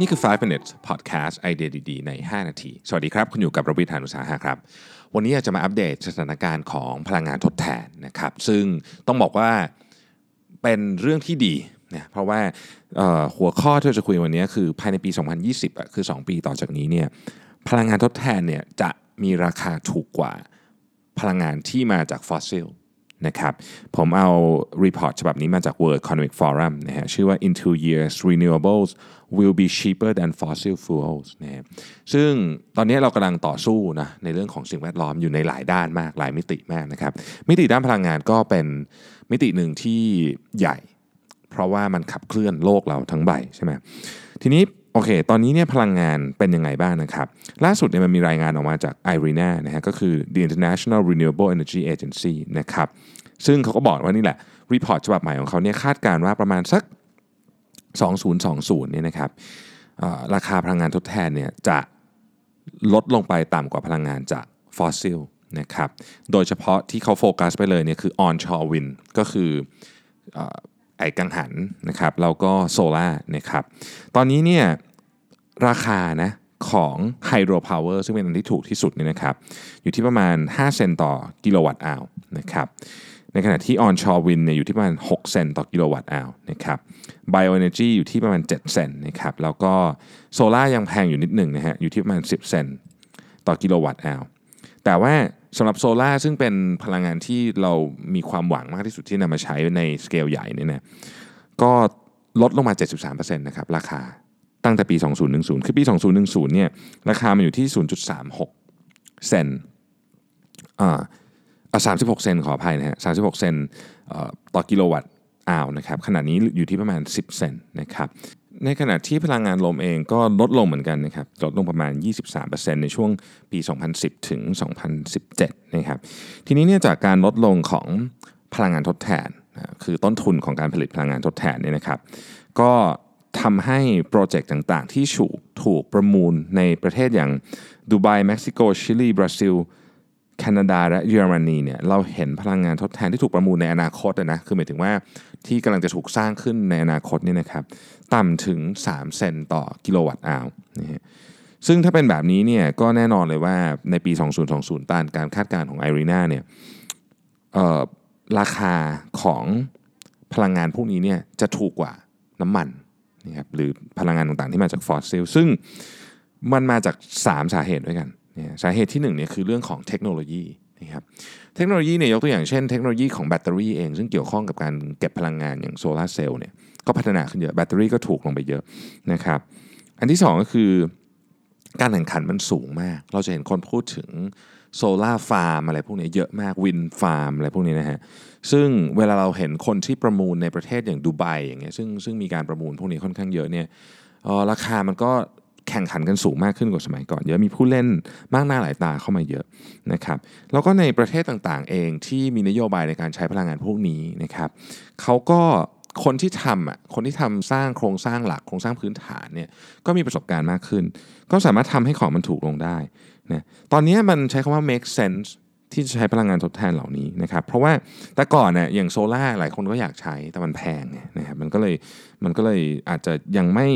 นี่คือ 5 minutes podcast ไอเดียดีๆ ใน 5 นาที สวัสดีครับ คุณอยู่กับรวิศ หาญอุตสาหะครับ วันนี้จะมาอัปเดตสถานการณ์ของพลังงานทดแทนนะครับ ซึ่งต้องบอกว่าเป็นเรื่องที่ดีนะเพราะว่าหัวข้อที่เราจะคุยวันนี้คือภายในปี 2020อะคือ 2 ปีต่อจากนี้เนี่ยพลังงานทดแทนเนี่ยจะมีราคาถูกกว่าพลังงานที่มาจากฟอสซิล นะครับผมเอา report ฉบับนี้มาจาก World Economic Forum นะฮะชื่อว่า in two years renewables will be cheaper than fossil fuels นะฮะซึ่งตอนนี้เรากำลังต่อสู้นะในเรื่องของสิ่งแวดล้อมอยู่ในหลายด้านมากหลายมิติมากนะครับมิติด้านพลังงานก็เป็นมิติหนึ่งที่ใหญ่ เพราะว่ามันขับเคลื่อนโลกเราทั้งใบใช่ไหมทีนี้ โอเค ตอนนี้เนี่ยพลังงานเป็นยังไงบ้างนะครับ ล่าสุดเนี่ยมันมีรายงานออกมาจาก IRENA นะฮะก็คือ the International Renewable Energy Agency นะครับ ซึ่งเขาก็บอกว่านี่แหละ report ฉบับใหม่ของเขาเนี่ยคาดการณ์ว่าประมาณสัก 2020เนี่ยนะครับราคาพลังงานทดแทนเนี่ยจะลดลงไปต่ำกว่าพลังงานจากฟอสซิลนะครับ โดยเฉพาะที่เขาโฟกัสไปเลยเนี่ยคือ onshore wind ก็คือ ไอ้กังหันนะครับแล้วก็โซล่านะครับตอนนี้เนี่ยราคานะของ hydropower ซึ่งเป็นอันที่ถูกที่สุดเนี่ยนะครับอยู่ที่ประมาณ 5 เซนต์ต่อกิโลวัตต์อาวนะครับในขณะที่ onshore wind เนี่ยอยู่ที่ประมาณ 6 เซนต์ต่อกิโลวัตต์อาวนะครับ bioenergy อยู่ที่ประมาณ 7 เซนต์นะครับแล้วก็โซล่ายังแพงอยู่นิดหนึ่งนะฮะอยู่ที่ประมาณ 10 เซนต์ต่อกิโลวัตต์อาวแต่ว่า สำหรับโซลา่าซึ่งเป็นพลังงานที่เรามีความหวังมากที่สุดที่นำมาใช้ในสเกลใหญ่เนี่ยนะก็ลดลงมา 73%นะครับราคาตั้งแต่ปี 2010 คือปี 2010 เนี่ยราคามันอยู่ที่ 0.36 เซนอ่า36เซนขออภัยนะฮะ36เซนต่อกิโลวัตต์อาวนะครับขณะนี้อยู่ที่ประมาณ 10 เซนนะครับ ในขณะที่พลังงานลมเองก็ลดลงเหมือนกันนะครับลดลงประมาณ 23%ในช่วงปี 2010 ถึง 2017 นะครับทีนี้เนี่ยจากการลดลงของพลังงานทดแทน คือต้นทุนของการผลิตพลังงานทดแทนเนี่ยนะครับ ก็ทำให้โปรเจกต์ต่างๆ ที่ถูกถูกประมูลในประเทศอย่างดูไบเม็กซิโกชิลีบราซิล แคนาดาและเยอรมนีเนี่ยเราเห็นพลังงานทดแทนที่ถูกประมูลในอนาคตนะคือหมายถึงว่าที่กำลังจะถูกสร้างขึ้นในอนาคตนี่นะครับต่ำถึง 3 เซนต์ต่อกิโลวัตต์ hour นะฮะซึ่งถ้าเป็นแบบนี้เนี่ยก็แน่นอนเลยว่าในปี 2020ตามการคาดการณ์ของ IRENA เนี่ยราคาของพลังงานพวกนี้เนี่ยจะถูกกว่าน้ำมันนะครับหรือพลังงานต่างๆที่มาจากฟอสซิลซึ่งมันมาจาก 3 สาเหตุด้วยกัน สาเหตุที่1เนี่ยคือเรื่องของเทคโนโลยีนะครับเทคโนโลยีเนี่ยยกตัวอย่างเช่นเทคโนโลยีของแบตเตอรี่เอง ซึ่งเกี่ยวข้องกับการเก็บพลังงานอย่างโซลาร์เซลล์เนี่ยก็พัฒนาขึ้นเยอะแบตเตอรี่ก็ถูกลงไปเยอะนะครับอันที่ 2 ก็คือการแข่งขันมันสูงมาก เราจะเห็นคนพูดถึงsolar farm อะไรพวกนี้เยอะมาก wind farm อะไรพวกนี้นะฮะซึ่งเวลาเราเห็นคนที่ประมูลในประเทศอย่างดูไบอย่างเงี้ยซึ่งซึ่งมีการประมูลพวกนี้ค่อนข้างเยอะเนี่ยราคามันก็ แข่งขันกันสูงมากขึ้นกว่าสมัยก่อนเยอะมีผู้เล่นมากหน้าหลายตาเข้ามาเยอะนะครับแล้วก็ในประเทศต่างๆ เองที่มีนโยบายในการใช้พลังงานพวกนี้นะครับเขาก็คนที่ทำอะคนที่ทำสร้างโครงสร้างหลักโครงสร้างพื้นฐานเนี่ยก็มีประสบการณ์มากขึ้น ก็สามารถทำให้ของมันถูกลงได้นะตอนนี้มันใช้คำว่า make sense ที่จะใช้พลังงานทดแทนเหล่านี้นะครับ เพราะว่าแต่ก่อนเนี่ยอย่างโซล่าหลายคนก็อยากใช้แต่มันแพงนะครับมันก็เลยมันก็เลยอาจจะยังไม่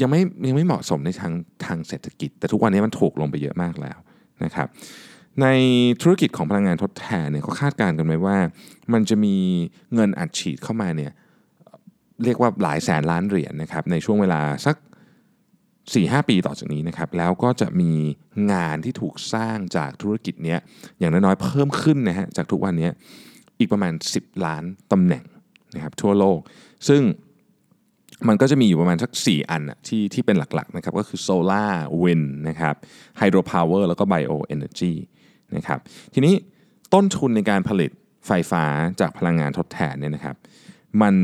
ยังไม่ยังไม่เหมาะสมในทางทางเศรษฐกิจ แต่ทุกวันนี้มันถูกลงไปเยอะมากแล้วนะครับ ในธุรกิจของพลังงานทดแทนเนี่ยเขาคาดการณ์กันไว้ว่า มันจะมีเงินอัดฉีดเข้ามาเนี่ยเรียกว่าหลายแสนล้านเหรียญนะครับในช่วงเวลาสัก 4-5 ปีต่อจากนี้นะครับ แล้วก็จะมีงานที่ถูกสร้างจากธุรกิจนี้อย่างน้อยๆเพิ่มขึ้นนะฮะจากทุกวันนี้อีกประมาณ 10 ล้านตำแหน่งนะครับทั่วโลก ซึ่ง มันก็จะมีอยู่ประมาณสัก 4 อันที่ที่เป็นหลักๆนะครับก็คือ solar wind นะครับ hydropower แล้วก็ bioenergy นะครับทีนี้ต้นทุนในการผลิตไฟฟ้าจากพลังงานทดแทนเนี่ยนะครับมัน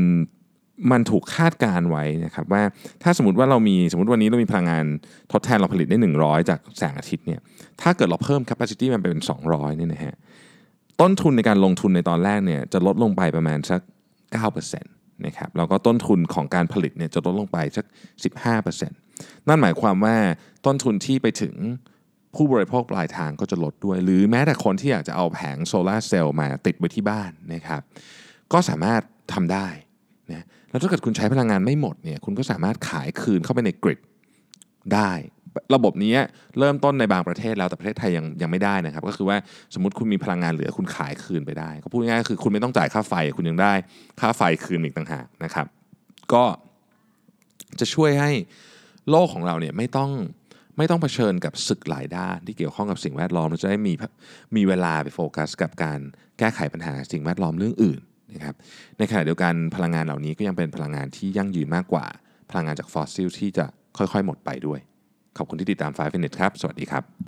มันถูกคาดการไว้นะครับว่าถ้าสมมติว่าเรามีสมมติวันนี้เรามีพลังงานทดแทนเราผลิตได้ 100 จากแสงอาทิตย์เนี่ยถ้าเกิดเราเพิ่ม capacity มันไปเป็น 200เนี่ยนะฮะต้นทุนในการลงทุนในตอนแรกเนี่ยจะลดลงไปประมาณสัก 9%น นะครับแล้วก็ต้นทุนของการผลิตเนี่ยจะลดลงไปสัก 15%นั่นหมายความว่าต้นทุนที่ไปถึงผู้บริโภคปลายทางก็จะลดด้วย หรือแม้แต่คนที่อยากจะเอาแผงโซลาร์เซลล์มาติดไว้ที่บ้านนะครับ ก็สามารถทำได้นะแล้วถ้าเกิดคุณใช้พลังงานไม่หมดเนี่ยคุณก็สามารถขายคืนเข้าไปในกริดได้ ระบบนี้เริ่มต้นในบางประเทศแล้วแต่ประเทศไทยยังยังไม่ได้นะครับ ก็คือว่าสมมติคุณมีพลังงานเหลือคุณขายคืนไปได้ ก็พูดง่ายๆคือคุณไม่ต้องจ่ายค่าไฟคุณยังได้ค่าไฟคืนอีกต่างหากนะครับ ก็จะช่วยให้โลกของเราเนี่ยไม่ต้องไม่ต้องเผชิญกับศึกหลายด้านที่เกี่ยวข้องกับสิ่งแวดล้อมเราจะได้มีมีเวลาไปโฟกัส กับการแก้ไขปัญหาสิ่งแวดล้อมเรื่องอื่นนะครับในขณะเดียวกันพลังงานเหล่านี้ก็ยังเป็นพลังงานที่ยั่งยืนมากกว่า พลังงานจากฟอสซิลที่จะค่อยๆ หมดไปด้วย ขอบคุณที่ติดตาม5 Minutes ครับ สวัสดีครับ